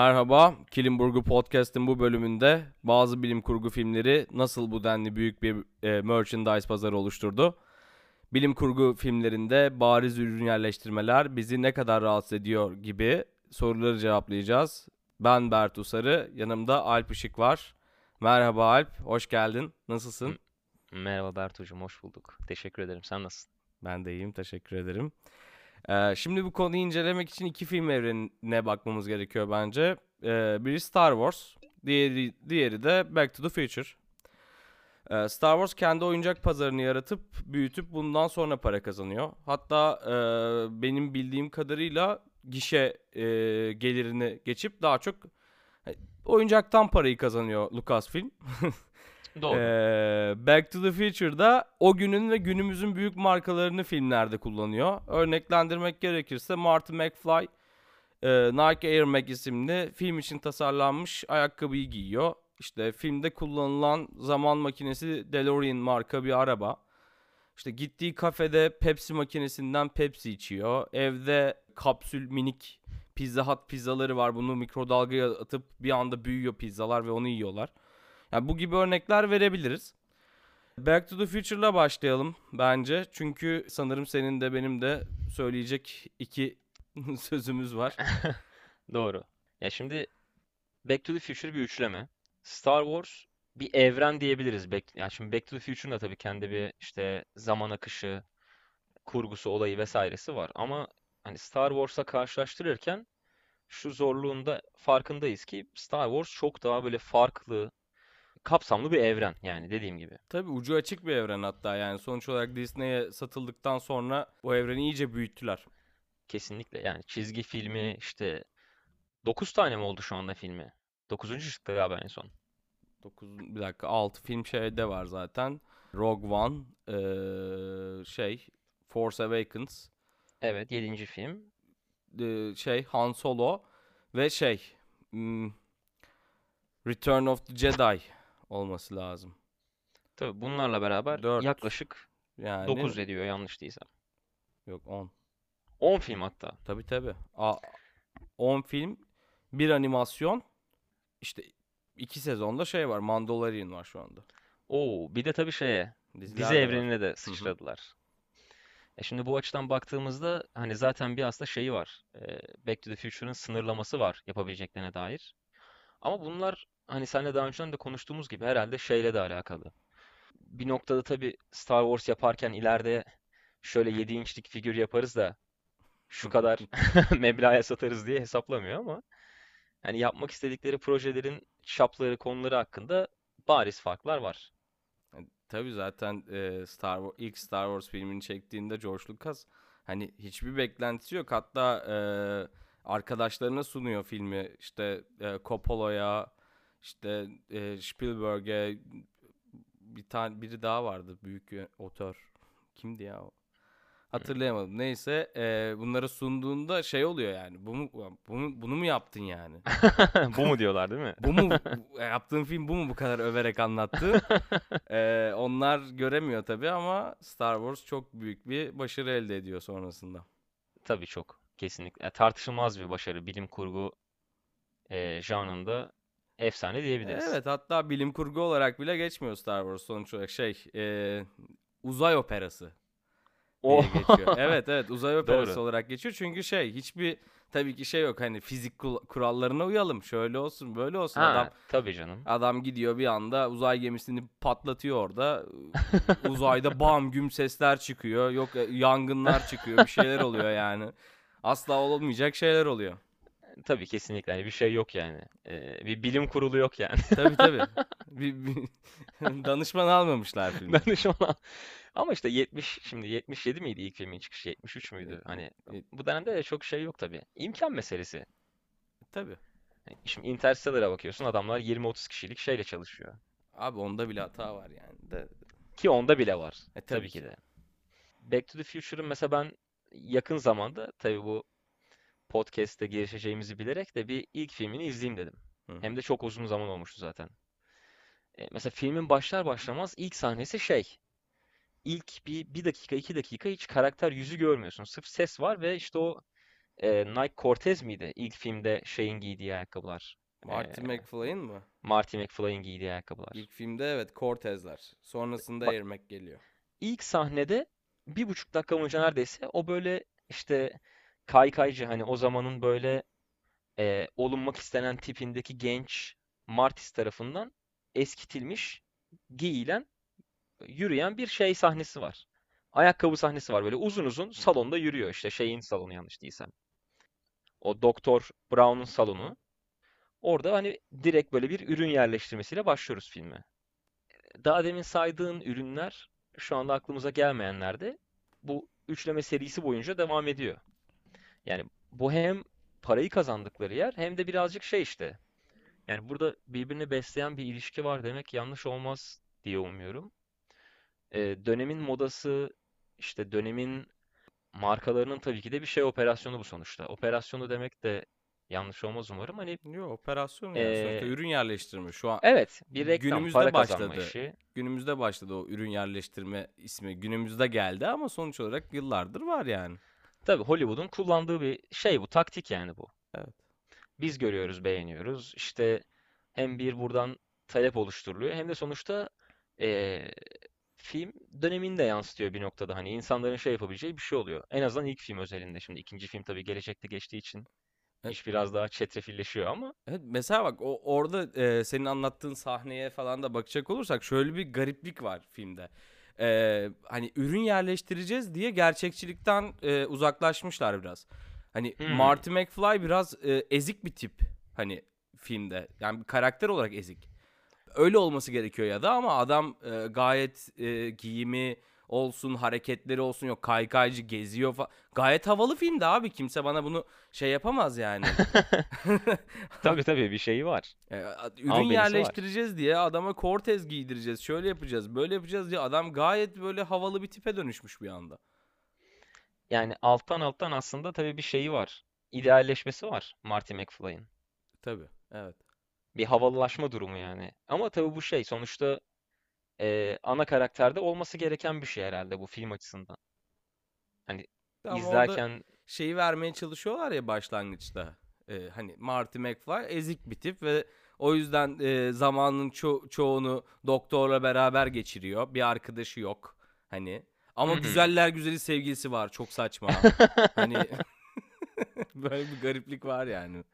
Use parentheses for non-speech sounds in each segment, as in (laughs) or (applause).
Merhaba, Kilimburgu Podcast'ın bu bölümünde bazı bilim kurgu filmleri nasıl bu denli büyük bir e, merchandise pazarı oluşturdu? Bilim kurgu filmlerinde bariz ürün yerleştirmeler bizi ne kadar rahatsız ediyor gibi soruları cevaplayacağız. Ben Bertu Sarı, yanımda Alp Işık var. Merhaba Alp, hoş geldin. Nasılsın? Merhaba Bertucuğum, hoş bulduk. Teşekkür ederim. Sen nasılsın? Ben de iyiyim, teşekkür ederim. Ee, şimdi bu konuyu incelemek için iki film evrenine bakmamız gerekiyor bence. Ee, biri Star Wars, diğeri, diğeri de Back to the Future. Ee, Star Wars kendi oyuncak pazarını yaratıp büyütüp bundan sonra para kazanıyor. Hatta e, benim bildiğim kadarıyla gişe e, gelirini geçip daha çok e, oyuncaktan parayı kazanıyor Lucasfilm. (laughs) Doğru. Ee, Back to the Future'da o günün ve günümüzün büyük markalarını filmlerde kullanıyor. Örneklendirmek gerekirse Marty McFly e, Nike Air Max isimli film için tasarlanmış ayakkabıyı giyiyor. İşte filmde kullanılan zaman makinesi DeLorean marka bir araba. İşte gittiği kafede Pepsi makinesinden Pepsi içiyor. Evde kapsül minik Pizza Hut pizzaları var. Bunu mikrodalgaya atıp bir anda büyüyor pizzalar ve onu yiyorlar. Yani bu gibi örnekler verebiliriz. Back to the Future'la başlayalım bence. Çünkü sanırım senin de benim de söyleyecek iki (laughs) sözümüz var. (laughs) Doğru. Ya şimdi Back to the Future bir üçleme. Star Wars bir evren diyebiliriz. Back, ya şimdi Back to the Future'ın da tabii kendi bir işte zaman akışı, kurgusu, olayı vesairesi var. Ama hani Star Wars'a karşılaştırırken şu zorluğunda farkındayız ki Star Wars çok daha böyle farklı, kapsamlı bir evren yani dediğim gibi. Tabii ucu açık bir evren hatta yani sonuç olarak Disney'e satıldıktan sonra o evreni iyice büyüttüler. Kesinlikle yani çizgi filmi işte 9 tane mi oldu şu anda filmi? 9. çıktı galiba en son. 9 bir dakika 6 film şeyde var zaten. Rogue One, eee, şey Force Awakens, Evet 7. film. eee, şey Han Solo ve şey hmm, Return of the Jedi olması lazım. Tabii bunlarla beraber 4 yaklaşık yani 9 ediyor yanlış değilsem. yok 10. 10 film hatta. Tabii tabii. A 10 film, bir animasyon, işte iki sezonda şey var. Mandalorian var şu anda. Oo bir de tabii şeye Diziler dizi de var. evrenine de sıçradılar. E şimdi bu açıdan baktığımızda hani zaten bir aslında şeyi var. E, Back to the Future'ın sınırlaması var yapabileceklerine dair. Ama bunlar hani seninle daha önceden de konuştuğumuz gibi herhalde şeyle de alakalı. Bir noktada tabii Star Wars yaparken ileride şöyle 7 inçlik figür yaparız da şu kadar (laughs) meblağa satarız diye hesaplamıyor ama hani yapmak istedikleri projelerin çapları, konuları hakkında bariz farklar var. Yani tabii zaten e, Star Wars, ilk Star Wars filmini çektiğinde George Lucas hani hiçbir beklentisi yok. Hatta e, arkadaşlarına sunuyor filmi. İşte e, Coppola'ya, işte e, Spielberg'e bir tane biri daha vardı büyük otör. Kimdi ya o? Hatırlayamadım. Neyse e, bunları sunduğunda şey oluyor yani. Bu mu, bu mu- bunu mu yaptın yani? (laughs) Bu mu diyorlar değil mi? (laughs) Bu mu bu- yaptığın film bu mu bu kadar överek anlattı? Ee, (laughs) onlar göremiyor tabii ama Star Wars çok büyük bir başarı elde ediyor sonrasında. Tabii çok. Kesinlikle. Ya tartışılmaz bir başarı. Bilim kurgu e, janrında efsane diyebiliriz. Evet hatta bilim kurgu olarak bile geçmiyor Star Wars sonuç olarak şey e, uzay operası O diye geçiyor. (laughs) Evet evet uzay operası Doğru. olarak geçiyor çünkü şey hiçbir tabii ki şey yok hani fizik kurallarına uyalım şöyle olsun böyle olsun adam Ha, tabii canım. Adam gidiyor bir anda uzay gemisini patlatıyor orada. Uzayda bam güm sesler çıkıyor. Yok e, yangınlar çıkıyor. Bir şeyler oluyor yani. (laughs) Asla olmayacak şeyler oluyor. Tabii kesinlikle. Yani bir şey yok yani. E, bir bilim kurulu yok yani. Tabii tabii. (laughs) Bir, bir- (laughs) danışman almamışlar filmi. Danışman. Ama işte 70 şimdi 77 miydi ilk filmin çıkışı? 73 müydü? Hani E, bu dönemde de çok şey yok tabii. İmkan meselesi. Tabii. Yani Şimdi Interstellar'a bakıyorsun adamlar 20-30 kişilik şeyle çalışıyor. Abi onda bile hata var yani. De, Ki onda bile var. e tabii Tabii ki. ki de. Back to the Future'ın mesela ben yakın zamanda tabii bu podcast'te girişeceğimizi bilerek de bir ilk filmini izleyeyim dedim. Hı. Hem de çok uzun zaman olmuştu zaten. E, mesela filmin başlar başlamaz ilk sahnesi şey. İlk bir, bir dakika iki dakika hiç karakter yüzü görmüyorsun. Sırf ses var ve işte o e, Nike Cortez miydi? İlk filmde şeyin giydiği ayakkabılar. Marty E, McFly'ın mı? Marty McFly'in giydiği ayakkabılar. İlk filmde evet Cortez'ler. Sonrasında Bak Air Mac geliyor. ilk sahnede bir buçuk dakika boyunca neredeyse o böyle işte kaykaycı hani o zamanın böyle e, olunmak istenen tipindeki genç Martis tarafından eskitilmiş, giyilen, yürüyen bir şey sahnesi var. Ayakkabı sahnesi var böyle uzun uzun salonda yürüyor işte şeyin salonu yanlış değilsem. O Doktor Brown'un salonu. Orada hani direkt böyle bir ürün yerleştirmesiyle başlıyoruz filme. Daha demin saydığın ürünler şu anda aklımıza gelmeyenler de bu üçleme serisi boyunca devam ediyor. Yani bu hem parayı kazandıkları yer hem de birazcık şey işte. Yani burada birbirini besleyen bir ilişki var demek yanlış olmaz diye umuyorum. Ee, dönemin modası işte dönemin markalarının tabii ki de bir şey operasyonu bu sonuçta. Operasyonu demek de yanlış olmaz umarım. Hani Yok operasyon yani sonuçta ee, ürün yerleştirme. Şu an evet bir reklam, günümüzde para kazanma başladı. işi. Günümüzde başladı o ürün yerleştirme ismi. Günümüzde geldi ama sonuç olarak yıllardır var yani. Tabii Hollywood'un kullandığı bir şey bu, taktik yani bu. Evet. Biz görüyoruz, beğeniyoruz. İşte hem bir buradan talep oluşturuluyor hem de sonuçta eee, film dönemini de yansıtıyor bir noktada. Hani insanların şey yapabileceği bir şey oluyor. En azından ilk film özelinde. Şimdi ikinci film tabii gelecekte geçtiği için Evet. iş biraz daha çetrefilleşiyor ama Evet, mesela bak o orada e, senin anlattığın sahneye falan da bakacak olursak şöyle bir gariplik var filmde. E, hani ürün yerleştireceğiz diye gerçekçilikten e, uzaklaşmışlar biraz. Hani hmm, Marty McFly biraz e, ezik bir tip hani filmde. Yani bir karakter olarak ezik. Öyle olması gerekiyor ya da ama adam e, gayet e, giyimi olsun, hareketleri olsun yok kaykaycı geziyor falan. Gayet havalı filmdi abi. Kimse bana bunu şey yapamaz yani. (laughs) (laughs) tabii tabii bir şeyi var. E, ürün Albenisi var. yerleştireceğiz diye adama Cortez giydireceğiz. Şöyle yapacağız, böyle yapacağız diye adam gayet böyle havalı bir tipe dönüşmüş bir anda. Yani alttan alttan aslında tabii bir şeyi var. İdealleşmesi var Marty McFly'ın. Tabii. Evet. Bir havalılaşma durumu yani. Ama tabii bu şey sonuçta e, ana karakterde olması gereken bir şey herhalde bu film açısından. Hani Ama izlerken şeyi vermeye çalışıyorlar ya başlangıçta. E, hani Marty McFly ezik bir tip ve o yüzden e, zamanın ço- çoğunu doktorla beraber geçiriyor. Bir arkadaşı yok. Hani ama güzeller güzeli sevgilisi var. Çok saçma. (laughs) Hani (laughs) böyle bir gariplik var yani.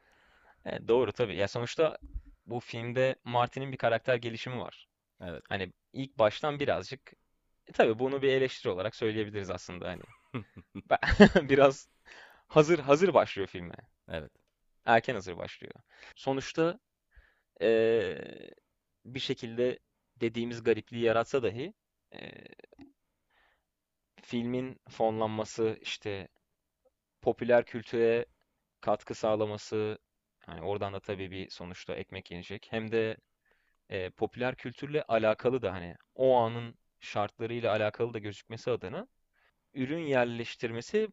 Evet, doğru tabii. Ya sonuçta bu filmde Marty'nin bir karakter gelişimi var. Evet. Hani ilk baştan birazcık e, tabii bunu bir eleştiri olarak söyleyebiliriz aslında hani. (laughs) Ben- (laughs) Biraz hazır hazır başlıyor filme. Evet. Erken hazır başlıyor. Sonuçta eee, bir şekilde dediğimiz garipliği yaratsa dahi eee, filmin fonlanması işte popüler kültüre katkı sağlaması yani oradan da tabii bir sonuçta ekmek yenecek. Hem de e, popüler kültürle alakalı da hani o anın şartlarıyla alakalı da gözükmesi adına ürün yerleştirmesi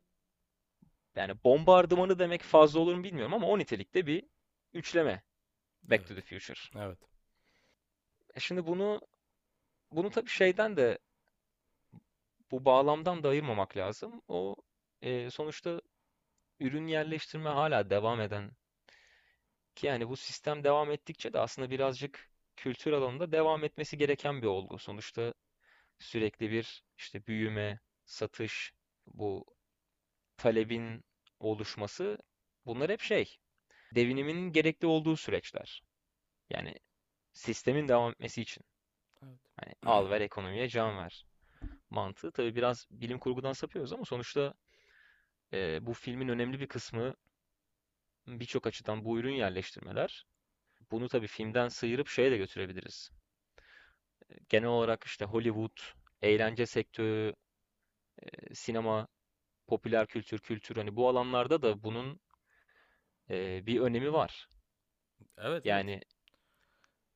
yani bombardımanı demek fazla olur mu bilmiyorum ama o nitelikte bir üçleme Back to Evet. the Future. Evet. E şimdi bunu bunu tabii şeyden de bu bağlamdan da ayırmamak lazım. O e, sonuçta ürün yerleştirme hala devam eden ki yani bu sistem devam ettikçe de aslında birazcık kültür alanında devam etmesi gereken bir olgu. Sonuçta sürekli bir işte büyüme, satış, bu talebin oluşması bunlar hep şey, devinimin gerekli olduğu süreçler. Yani sistemin devam etmesi için. Evet. Hani al ver ekonomiye can ver mantığı. Tabii biraz bilim kurgudan sapıyoruz ama sonuçta e, bu filmin önemli bir kısmı birçok açıdan bu ürün yerleştirmeler. Bunu tabii filmden sıyırıp şeye de götürebiliriz. Genel olarak işte Hollywood, eğlence sektörü, sinema, popüler kültür, kültür hani bu alanlarda da bunun bir önemi var. Evet, evet. Yani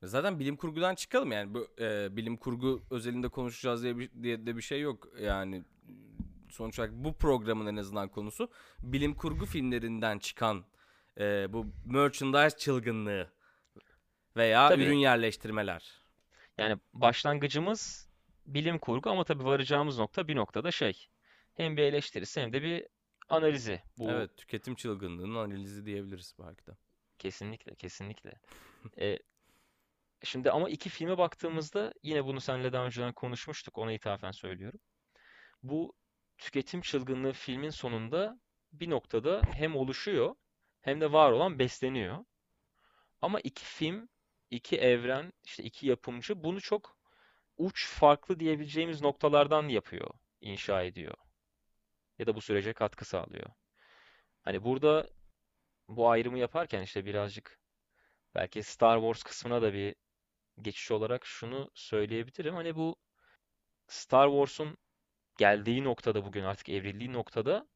Zaten bilim kurgudan çıkalım yani bu e, bilim kurgu özelinde konuşacağız diye, bir, diye de bir şey yok yani sonuç olarak bu programın en azından konusu bilim kurgu filmlerinden çıkan e, bu merchandise çılgınlığı veya tabii ürün yerleştirmeler. yani başlangıcımız bilim kurgu ama tabii varacağımız nokta bir noktada şey. Hem bir eleştirisi hem de bir analizi. Bu Evet, tüketim çılgınlığının analizi diyebiliriz belki de. kesinlikle, kesinlikle. (laughs) E, şimdi ama iki filme baktığımızda yine bunu seninle daha önceden konuşmuştuk. Ona ithafen söylüyorum. Bu tüketim çılgınlığı filmin sonunda bir noktada hem oluşuyor hem de var olan besleniyor. Ama iki film, iki evren, işte iki yapımcı bunu çok uç farklı diyebileceğimiz noktalardan yapıyor, inşa ediyor. Ya da bu sürece katkı sağlıyor. Hani burada bu ayrımı yaparken işte birazcık belki Star Wars kısmına da bir geçiş olarak şunu söyleyebilirim. Hani bu Star Wars'un geldiği noktada bugün artık evrildiği noktada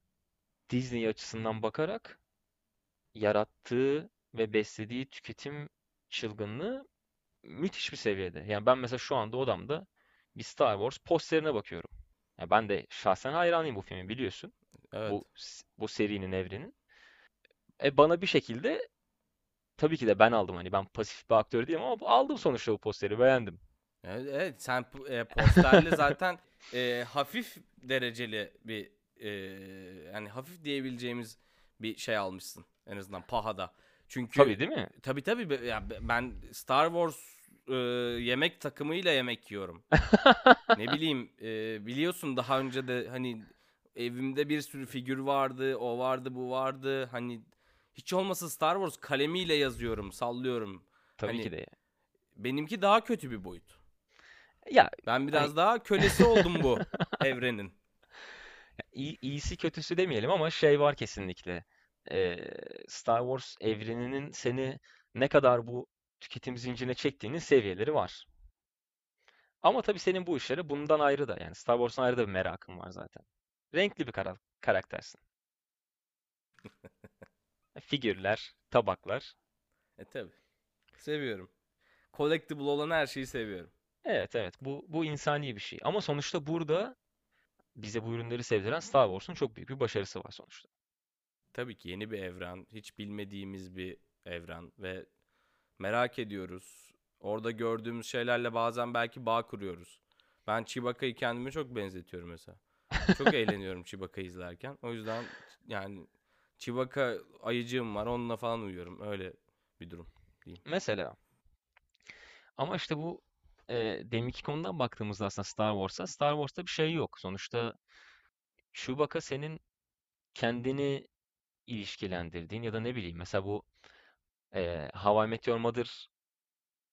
Disney açısından bakarak yarattığı ve beslediği tüketim çılgınlığı müthiş bir seviyede. Yani ben mesela şu anda odamda bir Star Wars posterine bakıyorum. Ya ben de şahsen hayranıyım bu filmin biliyorsun. Evet. Bu bu serinin evrenin. E bana bir şekilde tabii ki de ben aldım hani ben pasif bir aktör değilim ama aldım sonuçta bu posteri beğendim. Evet, evet sen e, posterle (laughs) zaten e, hafif dereceli bir e, yani hafif diyebileceğimiz bir şey almışsın en azından pahada. Çünkü Tabii değil mi? tabii tabii ya be- ben Star Wars e, yemek takımıyla yemek yiyorum. (laughs) Ne bileyim e, biliyorsun daha önce de hani evimde bir sürü figür vardı, o vardı, bu vardı. Hani hiç olmasa Star Wars kalemiyle yazıyorum, sallıyorum. Tabii Hani ki de. benimki daha kötü bir boyut. Ya Ben biraz Hani- daha kölesi oldum bu (laughs) evrenin. iyi, iyisi kötüsü demeyelim ama şey var kesinlikle. Ee, Star Wars evreninin seni ne kadar bu tüketim zincirine çektiğinin seviyeleri var. Ama tabii senin bu işlere bundan ayrı da yani Star Wars'tan ayrı da bir merakın var zaten. Renkli bir kara- karaktersin. (laughs) Figürler, tabaklar. E tabi. Seviyorum. Collectible olan her şeyi seviyorum. Evet evet bu bu insani bir şey. Ama sonuçta burada bize bu ürünleri sevdiren Star Wars'un çok büyük bir başarısı var sonuçta. Tabii ki yeni bir evren, hiç bilmediğimiz bir evren ve merak ediyoruz. Orada gördüğümüz şeylerle bazen belki bağ kuruyoruz. Ben Chewbacca'yı kendime çok benzetiyorum mesela. Çok (laughs) eğleniyorum Chewbacca'yı izlerken. O yüzden yani Chewbacca ayıcığım var, onunla falan uyuyorum. Öyle bir durum. Mesela. Ama işte bu e, deminki konudan baktığımızda aslında Star Wars'a, Star Wars'ta bir şey yok. Sonuçta Chewbacca senin kendini ilişkilendirdiğin ya da ne bileyim mesela bu e, How I Met Your Mother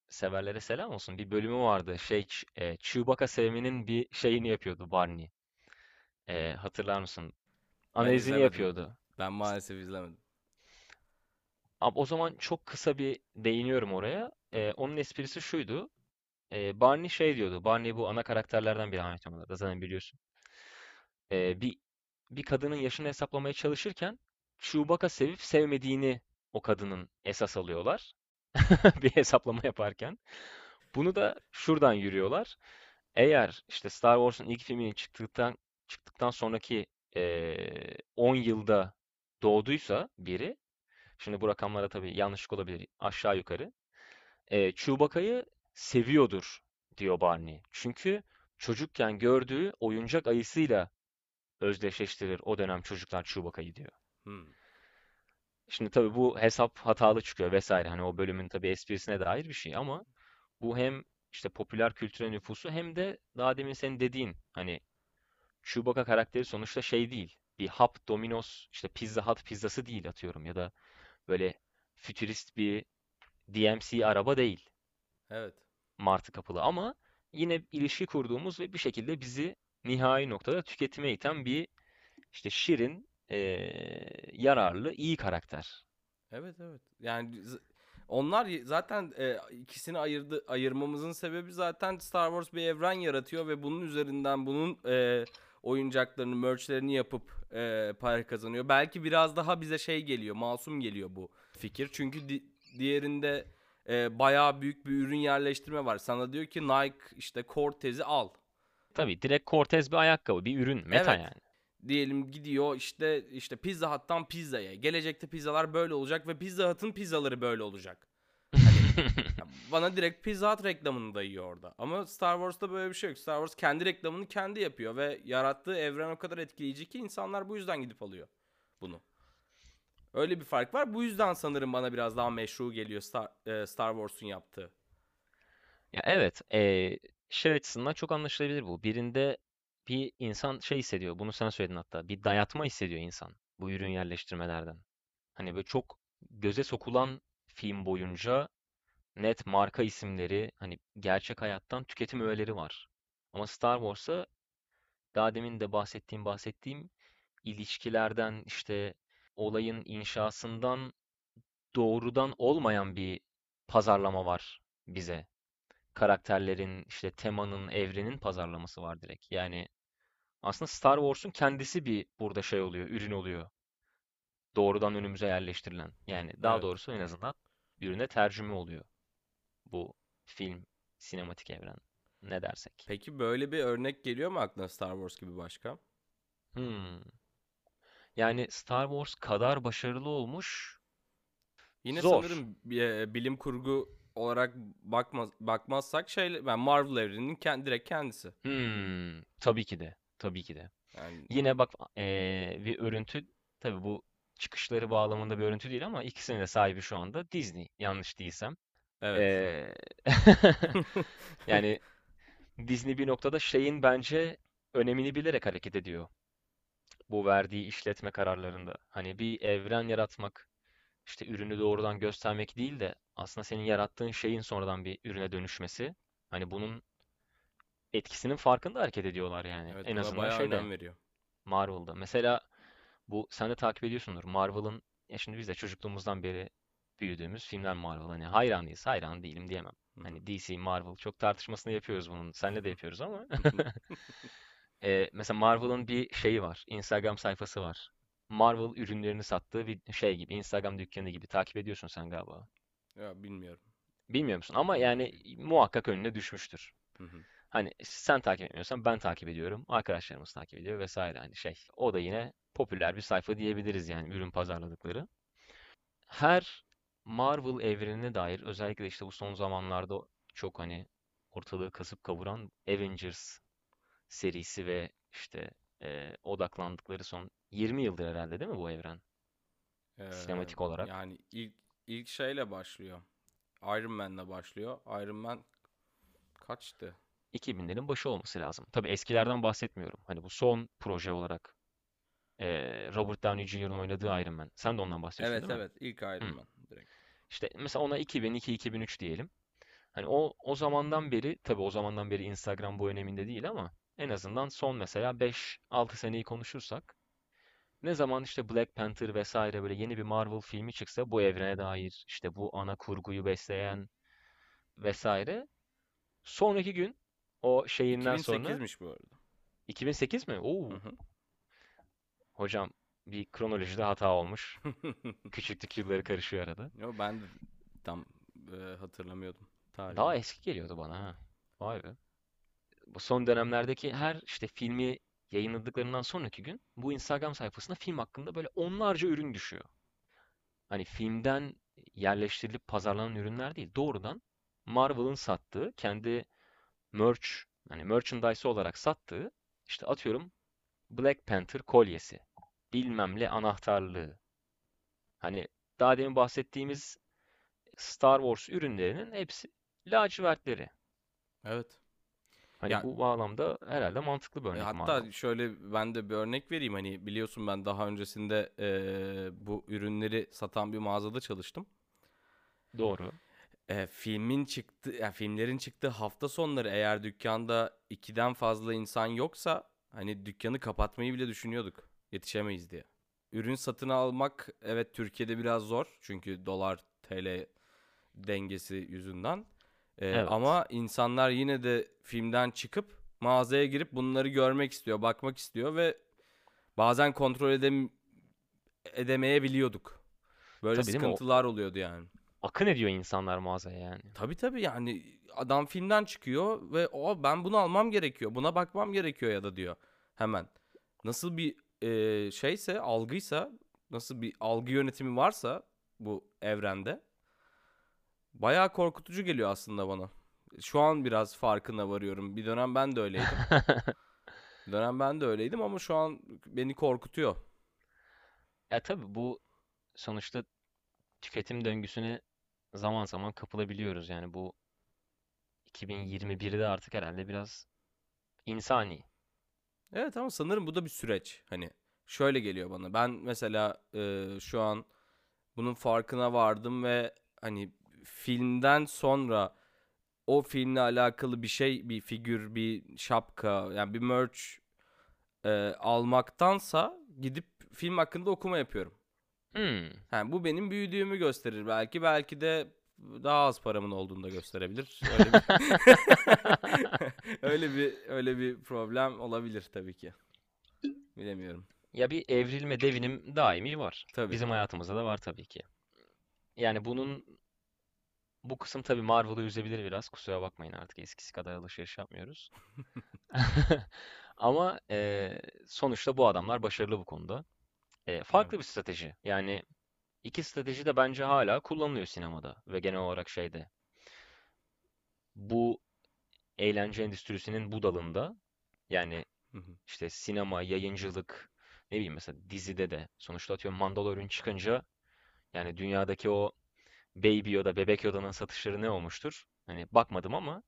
severlere selam olsun. Bir bölümü vardı. Şey e, Chewbacca sevmenin bir şeyini yapıyordu Barney. E, hatırlar mısın? Analizini yapıyordu. Ben maalesef izlemedim. Ama o zaman çok kısa bir değiniyorum oraya. Ee, onun esprisi şuydu. Ee, Barney şey diyordu. Barney bu ana karakterlerden biri Çamal'da zaten biliyorsun. Ee, bir bir kadının yaşını hesaplamaya çalışırken Chewbacca sevip sevmediğini o kadının esas alıyorlar. (laughs) Bir hesaplama yaparken. Bunu da şuradan yürüyorlar. Eğer işte Star Wars'un ilk filminin çıktıktan çıktıktan sonraki eee 10 yılda doğduysa biri Şimdi bu rakamlara tabii yanlışlık olabilir aşağı yukarı. E, Chewbacca'yı seviyordur diyor Barney. Çünkü çocukken gördüğü oyuncak ayısıyla özdeşleştirir o dönem çocuklar Chewbacca'yı diyor. Hmm. Şimdi tabii bu hesap hatalı çıkıyor vesaire. Hani o bölümün tabii esprisine dair bir şey ama bu hem işte popüler kültüre nüfusu hem de daha demin senin dediğin hani Chewbacca karakteri sonuçta şey değil. Bir hap Domino's işte Pizza Hut pizzası değil atıyorum ya da böyle fütürist bir DMC araba değil Evet. martı kapılı ama yine ilişki kurduğumuz ve bir şekilde bizi nihai noktada tüketime iten bir işte şirin, eee, yararlı, iyi karakter. Evet evet. Yani z- onlar y- zaten e, ikisini ayırdı ayırmamızın sebebi zaten Star Wars bir evren yaratıyor ve bunun üzerinden bunun e, oyuncaklarını, merchlerini yapıp e, para kazanıyor. Belki biraz daha bize şey geliyor, masum geliyor bu fikir. Çünkü di- diğerinde e, bayağı büyük bir ürün yerleştirme var. Sana diyor ki Nike işte Cortez'i al. Tabii direkt Cortez bir ayakkabı, bir ürün, meta Evet. yani. Diyelim gidiyor işte işte Pizza Hut'tan pizzaya. Gelecekte pizzalar böyle olacak ve Pizza Hut'ın pizzaları böyle olacak. (laughs) Ya Bana direkt Pizza Hut reklamını dayıyor orada. Ama Star Wars'ta böyle bir şey yok. Star Wars kendi reklamını kendi yapıyor ve yarattığı evren o kadar etkileyici ki insanlar bu yüzden gidip alıyor. bunu. Öyle bir fark var. Bu yüzden sanırım bana biraz daha meşru geliyor Star, e, Star Wars'un yaptığı. Ya evet, eee, şey açısından çok anlaşılabilir bu. Birinde bir insan şey hissediyor, bunu sen söyledin hatta, bir dayatma hissediyor insan bu ürün yerleştirmelerden. Hani böyle çok göze sokulan film boyunca net marka isimleri, hani gerçek hayattan tüketim öğeleri var. Ama Star Wars'a daha demin de bahsettiğim bahsettiğim ilişkilerden işte olayın inşasından doğrudan olmayan bir pazarlama var bize karakterlerin, işte temanın, evrenin pazarlaması var direkt. Yani aslında Star Wars'un kendisi bir burada şey oluyor, ürün oluyor. Doğrudan önümüze yerleştirilen. Yani daha Evet. doğrusu en azından ürüne tercüme oluyor bu film, sinematik evren. Ne dersek. Peki böyle bir örnek geliyor mu aklına Star Wars gibi başka? Hmm. Yani Star Wars kadar başarılı olmuş. Yine Zor. sanırım e, bilim kurgu olarak bakmaz, bakmazsak şey ben Marvel evreninin kend, direkt kendisi. Hmm. Tabii ki de. Tabii ki de. Yani Yine bak eee, bir örüntü tabii bu çıkışları bağlamında bir örüntü değil ama ikisinin de sahibi şu anda Disney yanlış değilsem. evet. Eee, (laughs) yani Disney bir noktada şeyin bence önemini bilerek hareket ediyor. Bu verdiği işletme kararlarında. Hani bir evren yaratmak, işte ürünü doğrudan göstermek değil de aslında senin yarattığın şeyin sonradan bir ürüne dönüşmesi. Hani bunun etkisinin farkında hareket ediyorlar yani. Evet En buna azından bayağı şeyde. önem veriyor. Marvel'da. Mesela bu sen de takip ediyorsundur. Marvel'ın ya şimdi biz de çocukluğumuzdan beri büyüdüğümüz filmler Marvel. Hani hayranıyız. Hayran değilim diyemem. Hı. Hani DC, Marvel çok tartışmasını yapıyoruz bunun. Senle de yapıyoruz ama. (laughs) (laughs) Ee, mesela Marvel'ın bir şeyi var. Instagram sayfası var. Marvel ürünlerini sattığı bir şey gibi. Instagram dükkanı gibi. Takip ediyorsun sen galiba. Ya bilmiyorum. Bilmiyor musun? Ama yani muhakkak önüne düşmüştür. Hı hı. Hani sen takip etmiyorsan ben takip ediyorum. Arkadaşlarımız takip ediyor vesaire hani şey. O da yine popüler bir sayfa diyebiliriz yani ürün pazarladıkları. Her Marvel evrenine dair özellikle işte bu son zamanlarda çok hani ortalığı kasıp kavuran Avengers serisi ve işte e, odaklandıkları son 20 yıldır herhalde değil mi bu evren? Ee, Sinematik olarak. yani ilk ilk şeyle başlıyor. Iron Man'le başlıyor. Iron Man kaçtı? 2000'lerin başı olması lazım. Tabii eskilerden bahsetmiyorum. Hani bu son proje olarak e, Robert Downey Jr.'ın oynadığı Iron Man. Sen de ondan bahsediyorsun Evet değil mi? evet ilk Iron Hı. Man direkt. İşte mesela ona 2002-2003 diyelim. Hani o o zamandan beri tabii o zamandan beri Instagram bu öneminde değil ama en azından son mesela 5-6 seneyi konuşursak ne zaman işte Black Panther vesaire böyle yeni bir Marvel filmi çıksa bu evrene dair işte bu ana kurguyu besleyen vesaire sonraki gün o şeyinden sonra 2008'miş bu arada. 2008 mi? Oo, Hı hı. hocam bir kronolojide hata olmuş. (laughs) Küçüklük yılları karışıyor arada. Yo, ben tam e, hatırlamıyordum tarihini. Daha eski geliyordu bana ha. Vay be. Bu son dönemlerdeki her işte filmi yayınladıklarından sonraki gün bu Instagram sayfasına film hakkında böyle onlarca ürün düşüyor. Hani filmden yerleştirilip pazarlanan ürünler değil, doğrudan Marvel'ın sattığı, kendi merch, hani merchandise olarak sattığı, işte atıyorum Black Panther kolyesi, bilmem ne anahtarlığı. Hani daha demin bahsettiğimiz Star Wars ürünlerinin hepsi lacivertleri. Evet. Hani Ya bu bağlamda herhalde mantıklı bir E, örnek hatta Marvel. şöyle ben de bir örnek vereyim. Hani biliyorsun ben daha öncesinde e, bu ürünleri satan bir mağazada çalıştım. Doğru. E, filmin çıktı, ya filmlerin çıktığı hafta sonları eğer dükkanda ikiden fazla insan yoksa hani dükkanı kapatmayı bile düşünüyorduk. Yetişemeyiz diye. Ürün satın almak evet Türkiye'de biraz zor. Çünkü dolar TL dengesi yüzünden. E, Evet. ama insanlar yine de filmden çıkıp mağazaya girip bunları görmek istiyor, bakmak istiyor ve bazen kontrol edem edemeyebiliyorduk. Böyle Tabii sıkıntılar oluyordu yani. Akın ediyor insanlar mağazaya yani. Tabii tabii yani adam filmden çıkıyor ve o ben bunu almam gerekiyor. Buna bakmam gerekiyor ya da diyor hemen. Nasıl bir e, şeyse algıysa nasıl bir algı yönetimi varsa bu evrende bayağı korkutucu geliyor aslında bana. Şu an biraz farkına varıyorum. Bir dönem ben de öyleydim. (laughs) Bir dönem ben de öyleydim ama şu an beni korkutuyor. Ya tabii bu sonuçta tüketim döngüsüne zaman zaman kapılabiliyoruz. Yani bu 2021'de artık herhalde biraz insani. Evet ama sanırım bu da bir süreç. Hani şöyle geliyor bana. Ben mesela e, şu an bunun farkına vardım ve hani filmden sonra o filmle alakalı bir şey, bir figür, bir şapka, yani bir merch e, almaktansa gidip film hakkında okuma yapıyorum. Hmm. Yani bu benim büyüdüğümü gösterir belki. Belki de daha az paramın olduğunu da gösterebilir. Öyle bir (laughs) öyle bir öyle bir problem olabilir tabii ki. Bilemiyorum. Ya bir evrilme, devinim daimi var. Tabii. Bizim hayatımızda da var tabii ki. Yani bunun bu kısım tabii Marvel'ı üzebilir biraz. Kusura bakmayın artık eskisi kadar alışveriş yapmıyoruz. (laughs) (laughs) Ama eee, sonuçta bu adamlar başarılı bu konuda. Farklı bir strateji. Yani iki strateji de bence hala kullanılıyor sinemada ve genel olarak şeyde. Bu eğlence endüstrisinin bu dalında yani Hı hı. işte sinema, yayıncılık, ne bileyim mesela dizide de sonuçta atıyorum Mandalorian çıkınca yani dünyadaki o Baby Yoda, Bebek Yoda'nın satışları ne olmuştur? Hani bakmadım ama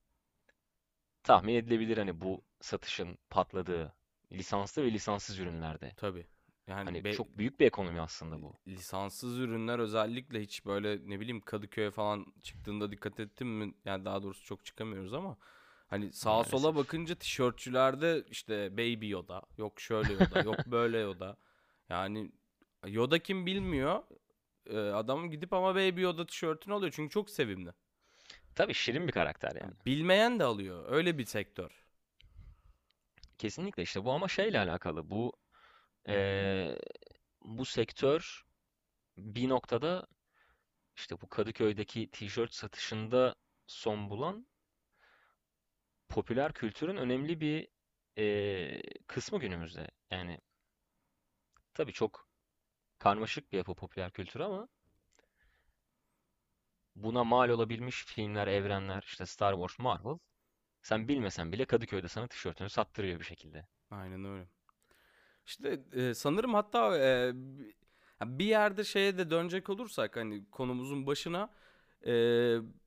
tahmin edilebilir hani bu satışın patladığı lisanslı ve lisanssız ürünlerde. Tabii. Yani Hani be- çok büyük bir ekonomi aslında bu. lisanssız ürünler özellikle hiç böyle ne bileyim Kadıköy'e falan çıktığında dikkat ettin mi? Yani daha doğrusu çok çıkamıyoruz ama hani sağa sola Maalesef. bakınca tişörtçülerde işte Baby Yoda, yok şöyle Yoda, yok böyle Yoda. Yani Yoda kim bilmiyor. Ee, adam gidip ama Baby Yoda tişörtünü alıyor çünkü çok sevimli. Tabii şirin bir karakter yani. Yani bilmeyen de alıyor. Öyle bir sektör. Kesinlikle işte bu ama şeyle alakalı. Bu bu sektör bir noktada işte bu Kadıköy'deki tişört satışında son bulan popüler kültürün önemli bir eee, kısmı günümüzde. Yani tabii çok karmaşık bir yapı popüler kültür ama buna mal olabilmiş filmler, evrenler, işte Star Wars, Marvel, sen bilmesen bile Kadıköy'de sana tişörtünü sattırıyor bir şekilde. Aynen öyle. İşte e, sanırım hatta e, bir yerde şeye de dönecek olursak hani konumuzun başına e,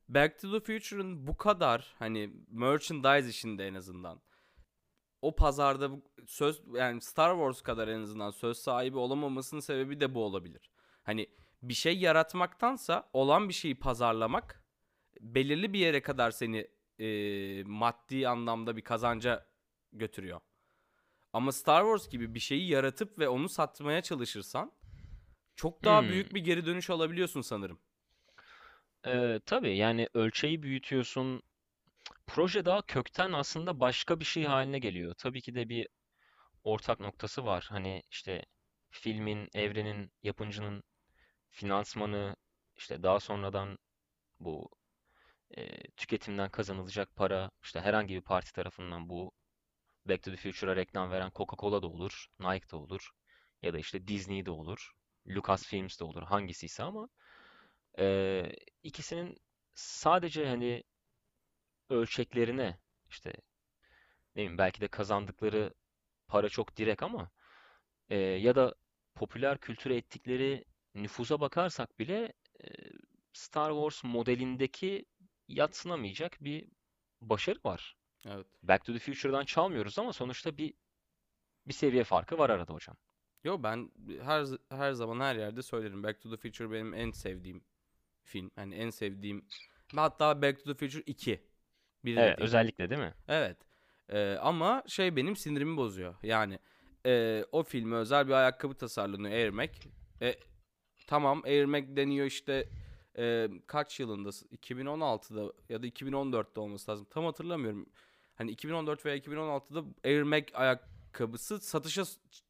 Back to the Future'ın bu kadar hani merchandise işinde en azından o pazarda söz yani Star Wars kadar en azından söz sahibi olamamasının sebebi de bu olabilir. Hani bir şey yaratmaktansa olan bir şeyi pazarlamak belirli bir yere kadar seni e, maddi anlamda bir kazanca götürüyor. Ama Star Wars gibi bir şeyi yaratıp ve onu satmaya çalışırsan çok daha Hmm. büyük bir geri dönüş alabiliyorsun sanırım. Ee, tabii yani ölçeği büyütüyorsun. Proje daha kökten aslında başka bir şey haline geliyor. Tabii ki de bir ortak noktası var. Hani işte filmin, evrenin, yapımcının finansmanı, işte daha sonradan bu e, tüketimden kazanılacak para, işte herhangi bir parti tarafından bu Back to the Future'a reklam veren Coca-Cola da olur, Nike de olur ya da işte Disney de olur, Lucasfilms de olur hangisiyse ama e, ikisinin sadece hani ölçeklerine işte ne bileyim belki de kazandıkları para çok direkt ama e, ya da popüler kültüre ettikleri nüfuza bakarsak bile e, Star Wars modelindeki yadsınamayacak bir başarı var. Evet. Back to the Future'dan çalmıyoruz ama sonuçta bir bir seviye farkı var arada hocam. Yo ben her her zaman her yerde söylerim. Back to the Future benim en sevdiğim film. Hani en sevdiğim hatta Back to the Future 2. Biri de Evet, değil. özellikle değil mi? Evet. Ee, ama şey benim sinirimi bozuyor. Yani e, o filme özel bir ayakkabı tasarlanıyor Air Max. E, tamam Air Max deniyor işte e, kaç yılında 2016'da ya da 2014'te olması lazım. Tam hatırlamıyorum. Hani 2014 veya 2016'da Air Max ayakkabısı satışa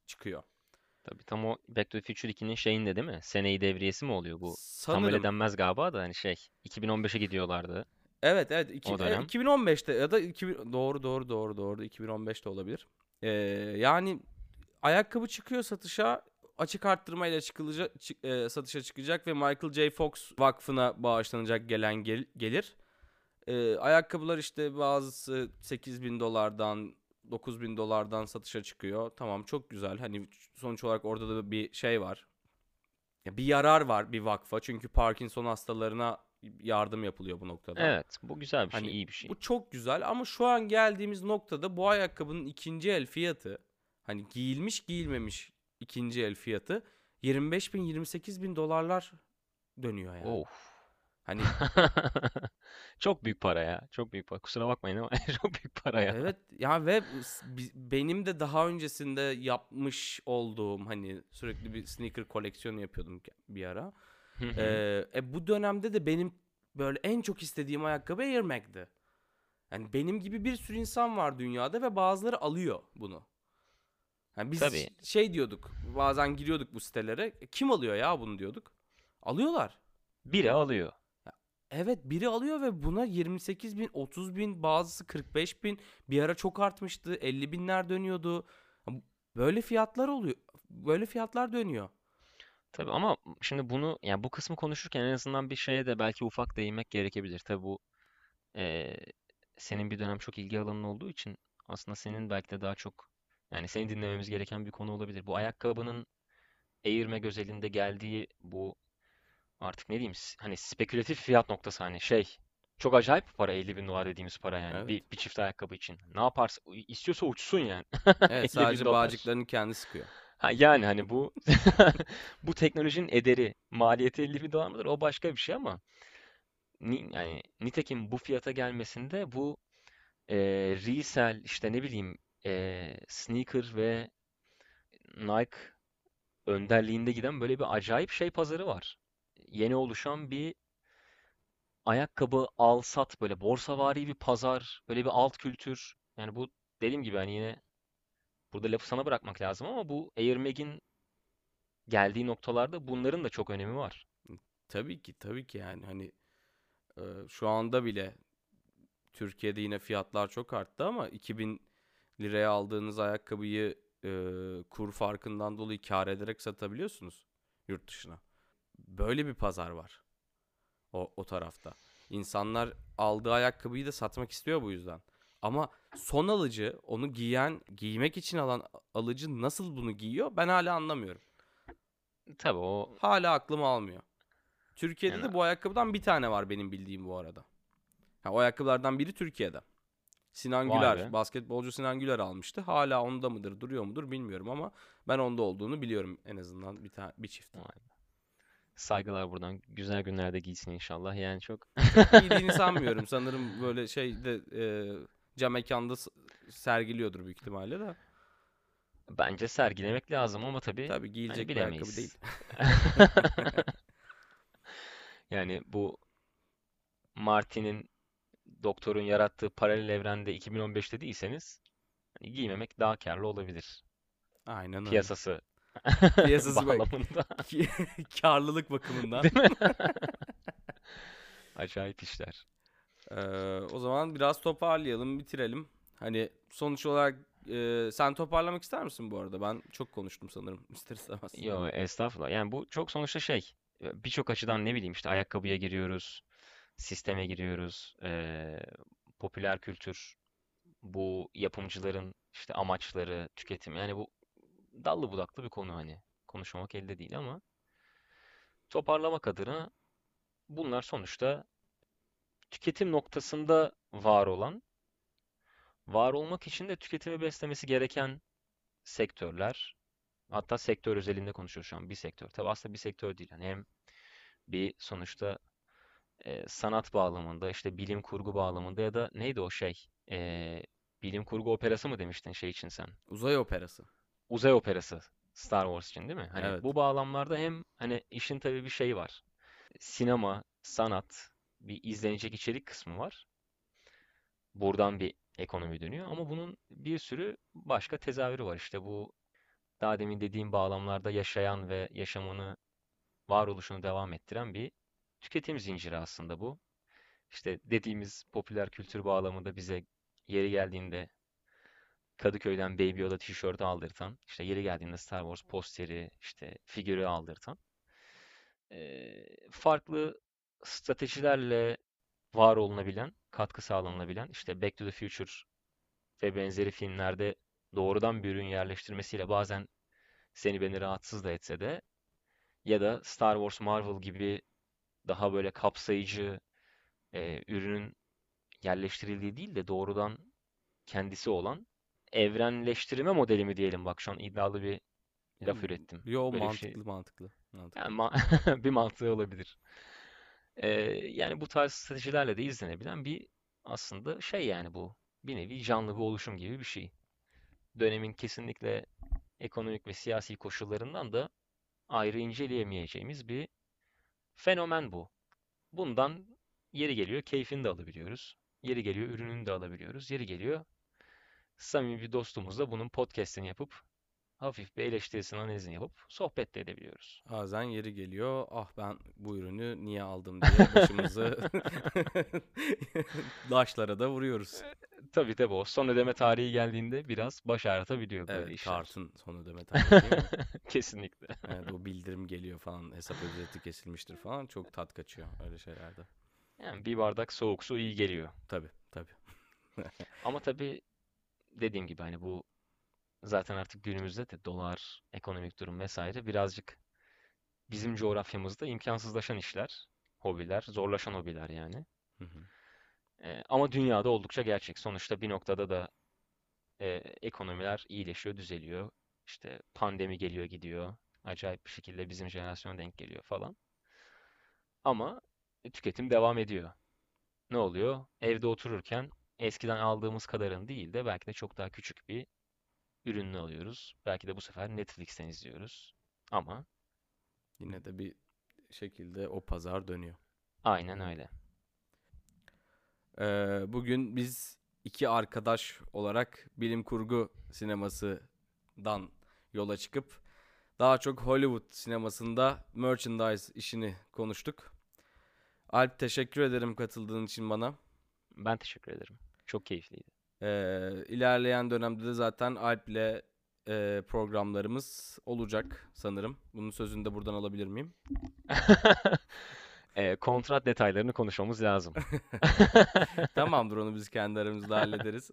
çıkıyor. Tabii tam o Back to the Future 2'nin şeyinde değil mi? Seneyi devriyesi mi oluyor bu? Tam öyle Sanırım. denmez galiba da hani şey 2015'e gidiyorlardı Evet evet. İki, o dönem. 2015'te ya da 2000, doğru doğru doğru doğru 2015'te olabilir. Ee, yani ayakkabı çıkıyor satışa açık arttırmayla çıkılacak çı- e, satışa çıkacak ve Michael J. Fox Vakfı'na bağışlanacak gelen gel- gelir. Ee, ayakkabılar işte bazısı 8 bin dolardan 9 bin dolardan satışa çıkıyor. Tamam çok güzel. Hani sonuç olarak orada da bir şey var. bir yarar var bir vakfa çünkü Parkinson hastalarına yardım yapılıyor bu noktada. Evet, bu güzel bir şey, Hani iyi bir şey. bu çok güzel ama şu an geldiğimiz noktada bu ayakkabının ikinci el fiyatı hani giyilmiş giyilmemiş ikinci el fiyatı 25 bin 28 bin dolarlar dönüyor yani. Of. Hani (laughs) Çok büyük para ya. Çok büyük para. Kusura bakmayın ama (laughs) çok büyük para ya. evet ya ve benim de daha öncesinde yapmış olduğum hani sürekli bir sneaker koleksiyonu yapıyordum bir ara. Ee, e, bu dönemde de benim böyle en çok istediğim ayakkabı Air Mac'di. Yani benim gibi bir sürü insan var dünyada ve bazıları alıyor bunu. Yani biz Tabii. şey diyorduk, bazen giriyorduk bu sitelere. "E, Kim alıyor ya bunu diyorduk. Alıyorlar. Biri alıyor. Evet biri alıyor ve buna 28 bin, 30 bin, bazısı 45 bin. Bir ara çok artmıştı. 50 binler dönüyordu. Böyle fiyatlar oluyor. Böyle fiyatlar dönüyor. Tabii ama şimdi bunu yani bu kısmı konuşurken en azından bir şeye de belki ufak değinmek gerekebilir. Tabii bu eee, senin bir dönem çok ilgi alanın olduğu için aslında senin belki de daha çok yani seni dinlememiz gereken bir konu olabilir. Bu ayakkabının Air Mag özelinde geldiği bu artık ne diyeyim hani spekülatif fiyat noktası hani şey çok acayip para 50 bin dolar dediğimiz para yani Evet. bir, bir çift ayakkabı için. Ne yaparsa istiyorsa uçsun yani. 50 Evet (laughs) sadece bağcıklarını kendi sıkıyor. Ha, yani hani bu (laughs) bu teknolojinin ederi maliyeti 50 bin dolar mıdır? O başka bir şey ama ni, yani nitekim bu fiyata gelmesinde bu e, resell işte ne bileyim e, sneaker ve Nike önderliğinde giden böyle bir acayip şey pazarı var. Yeni oluşan bir ayakkabı al sat böyle borsavari bir pazar, böyle bir alt kültür. Yani bu dediğim gibi hani yine burada lafı sana bırakmak lazım ama bu Air Mag'in geldiği noktalarda bunların da çok önemi var. Tabii ki tabii ki yani hani e, şu anda bile Türkiye'de yine fiyatlar çok arttı ama 2000 liraya aldığınız ayakkabıyı e, kur farkından dolayı kâr ederek satabiliyorsunuz yurt dışına. Böyle bir pazar var o, o tarafta. İnsanlar aldığı ayakkabıyı da satmak istiyor bu yüzden. Ama son alıcı, onu giyen, giymek için alan alıcı nasıl bunu giyiyor ben hala anlamıyorum. Tabii o Hala aklım almıyor. Türkiye'de Yani- de bu ayakkabıdan bir tane var benim bildiğim bu arada. Ha, o ayakkabılardan biri Türkiye'de. Sinan Vay Güler, be. basketbolcu Sinan Güler almıştı. Hala onda mıdır, duruyor mudur bilmiyorum ama ben onda olduğunu biliyorum en azından bir tane bir çift. Vay be. Saygılar buradan. Güzel günlerde giysin inşallah. Yani çok (laughs) giydiğini sanmıyorum. Sanırım böyle şeyde e, cam mekanda sergiliyordur büyük ihtimalle de. bence sergilemek lazım ama tabii Tabii giyilecek hani bir ayakkabı değil. (laughs) Yani bu Martin'in doktorun yarattığı paralel evrende 2015'te değilseniz hani giymemek daha karlı olabilir. Aynen öyle. Piyasası Piyasası (laughs) bak- bağlamında. (laughs) Karlılık bakımından. Değil mi? (laughs) Acayip işler. Ee, o zaman biraz toparlayalım, bitirelim. Hani sonuç olarak e, sen toparlamak ister misin bu arada? Ben çok konuştum sanırım. İster istemez. Yo estağfurullah. Yani bu çok sonuçta şey e, birçok açıdan ne bileyim işte ayakkabıya giriyoruz, sisteme giriyoruz, eee, popüler kültür, bu yapımcıların işte amaçları, tüketim. Yani bu dallı budaklı bir konu hani konuşmamak elde değil ama toparlamak adına bunlar sonuçta tüketim noktasında var olan, var olmak için de tüketimi beslemesi gereken sektörler. Hatta sektör özelinde konuşuyoruz şu an. Bir sektör. Tabii aslında bir sektör değil. Yani hem bir sonuçta e, sanat bağlamında, işte bilim kurgu bağlamında ya da neydi o şey? E, bilim kurgu operası mı demiştin şey için sen? Uzay operası. Uzay operası Star Wars için değil mi? Hani Evet. bu bağlamlarda hem hani işin tabii bir şeyi var. Sinema, sanat, bir izlenecek içerik kısmı var. Buradan bir ekonomi dönüyor ama bunun bir sürü başka tezahürü var. İşte bu daha demin dediğim bağlamlarda yaşayan ve yaşamını, varoluşunu devam ettiren bir tüketim zinciri aslında bu. İşte dediğimiz popüler kültür bağlamında bize yeri geldiğinde Kadıköy'den Baby Yoda tişörtü aldırtan, işte yeri geldiğinde Star Wars posteri, işte figürü aldırtan, eee, farklı stratejilerle var olunabilen, katkı sağlanabilen, işte Back to the Future ve benzeri filmlerde doğrudan bir ürün yerleştirmesiyle bazen seni beni rahatsız da etse de ya da Star Wars, Marvel gibi daha böyle kapsayıcı e, ürünün yerleştirildiği değil de doğrudan kendisi olan evrenleştirme modeli mi diyelim bak şu an iddialı bir laf ürettim. Yo Böyle bir mantıklı şey mantıklı. mantıklı. yani ma- (laughs) bir mantığı olabilir. Ee, yani bu tarz stratejilerle de izlenebilen bir aslında şey yani bu bir nevi canlı bir oluşum gibi bir şey. Dönemin kesinlikle ekonomik ve siyasi koşullarından da ayrı inceleyemeyeceğimiz bir fenomen bu. Bundan yeri geliyor keyfini de alabiliyoruz. Yeri geliyor ürününü de alabiliyoruz. Yeri geliyor samimi bir dostumuzla bunun podcast'ini yapıp hafif bir eleştirisini analizini yapıp sohbet de edebiliyoruz. Bazen yeri geliyor. Ah ben bu ürünü niye aldım diye başımızı (laughs) taşlara da vuruyoruz. (laughs) Tabii tabii o son ödeme tarihi geldiğinde biraz baş ağrıtabiliyor böyle Evet işler. kartın son ödeme tarihi? (laughs) Kesinlikle. Evet, o bildirim geliyor falan hesap ücreti kesilmiştir falan çok tat kaçıyor öyle şeylerde. Yani bir bardak soğuk su iyi geliyor. Tabii tabii. Ama tabii dediğim gibi hani bu zaten artık günümüzde de dolar, ekonomik durum vesaire birazcık bizim coğrafyamızda imkansızlaşan işler, hobiler, zorlaşan hobiler yani. Hı hı. Ee, ama dünyada oldukça gerçek. Sonuçta bir noktada da e, ekonomiler iyileşiyor, düzeliyor. İşte pandemi geliyor, gidiyor. Acayip bir şekilde bizim jenerasyona denk geliyor falan. Ama tüketim devam ediyor. Ne oluyor? Evde otururken eskiden aldığımız kadarın değil de belki de çok daha küçük bir ürününü alıyoruz. Belki de bu sefer Netflix'ten izliyoruz. Ama Yine de bir şekilde o pazar dönüyor. aynen öyle. Ee, bugün biz iki arkadaş olarak bilim kurgu sinemasından yola çıkıp daha çok Hollywood sinemasında merchandise işini konuştuk. Alp teşekkür ederim katıldığın için bana. Ben teşekkür ederim. Çok keyifliydi. Ee, ilerleyen dönemde de zaten Alp'le e, programlarımız olacak sanırım. Bunun sözünü de buradan alabilir miyim? (laughs) Ee, kontrat detaylarını konuşmamız lazım. (laughs) Tamamdır onu biz kendi aramızda hallederiz.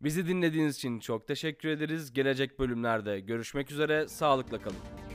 Bizi dinlediğiniz için çok teşekkür ederiz. Gelecek bölümlerde görüşmek üzere. Sağlıkla kalın.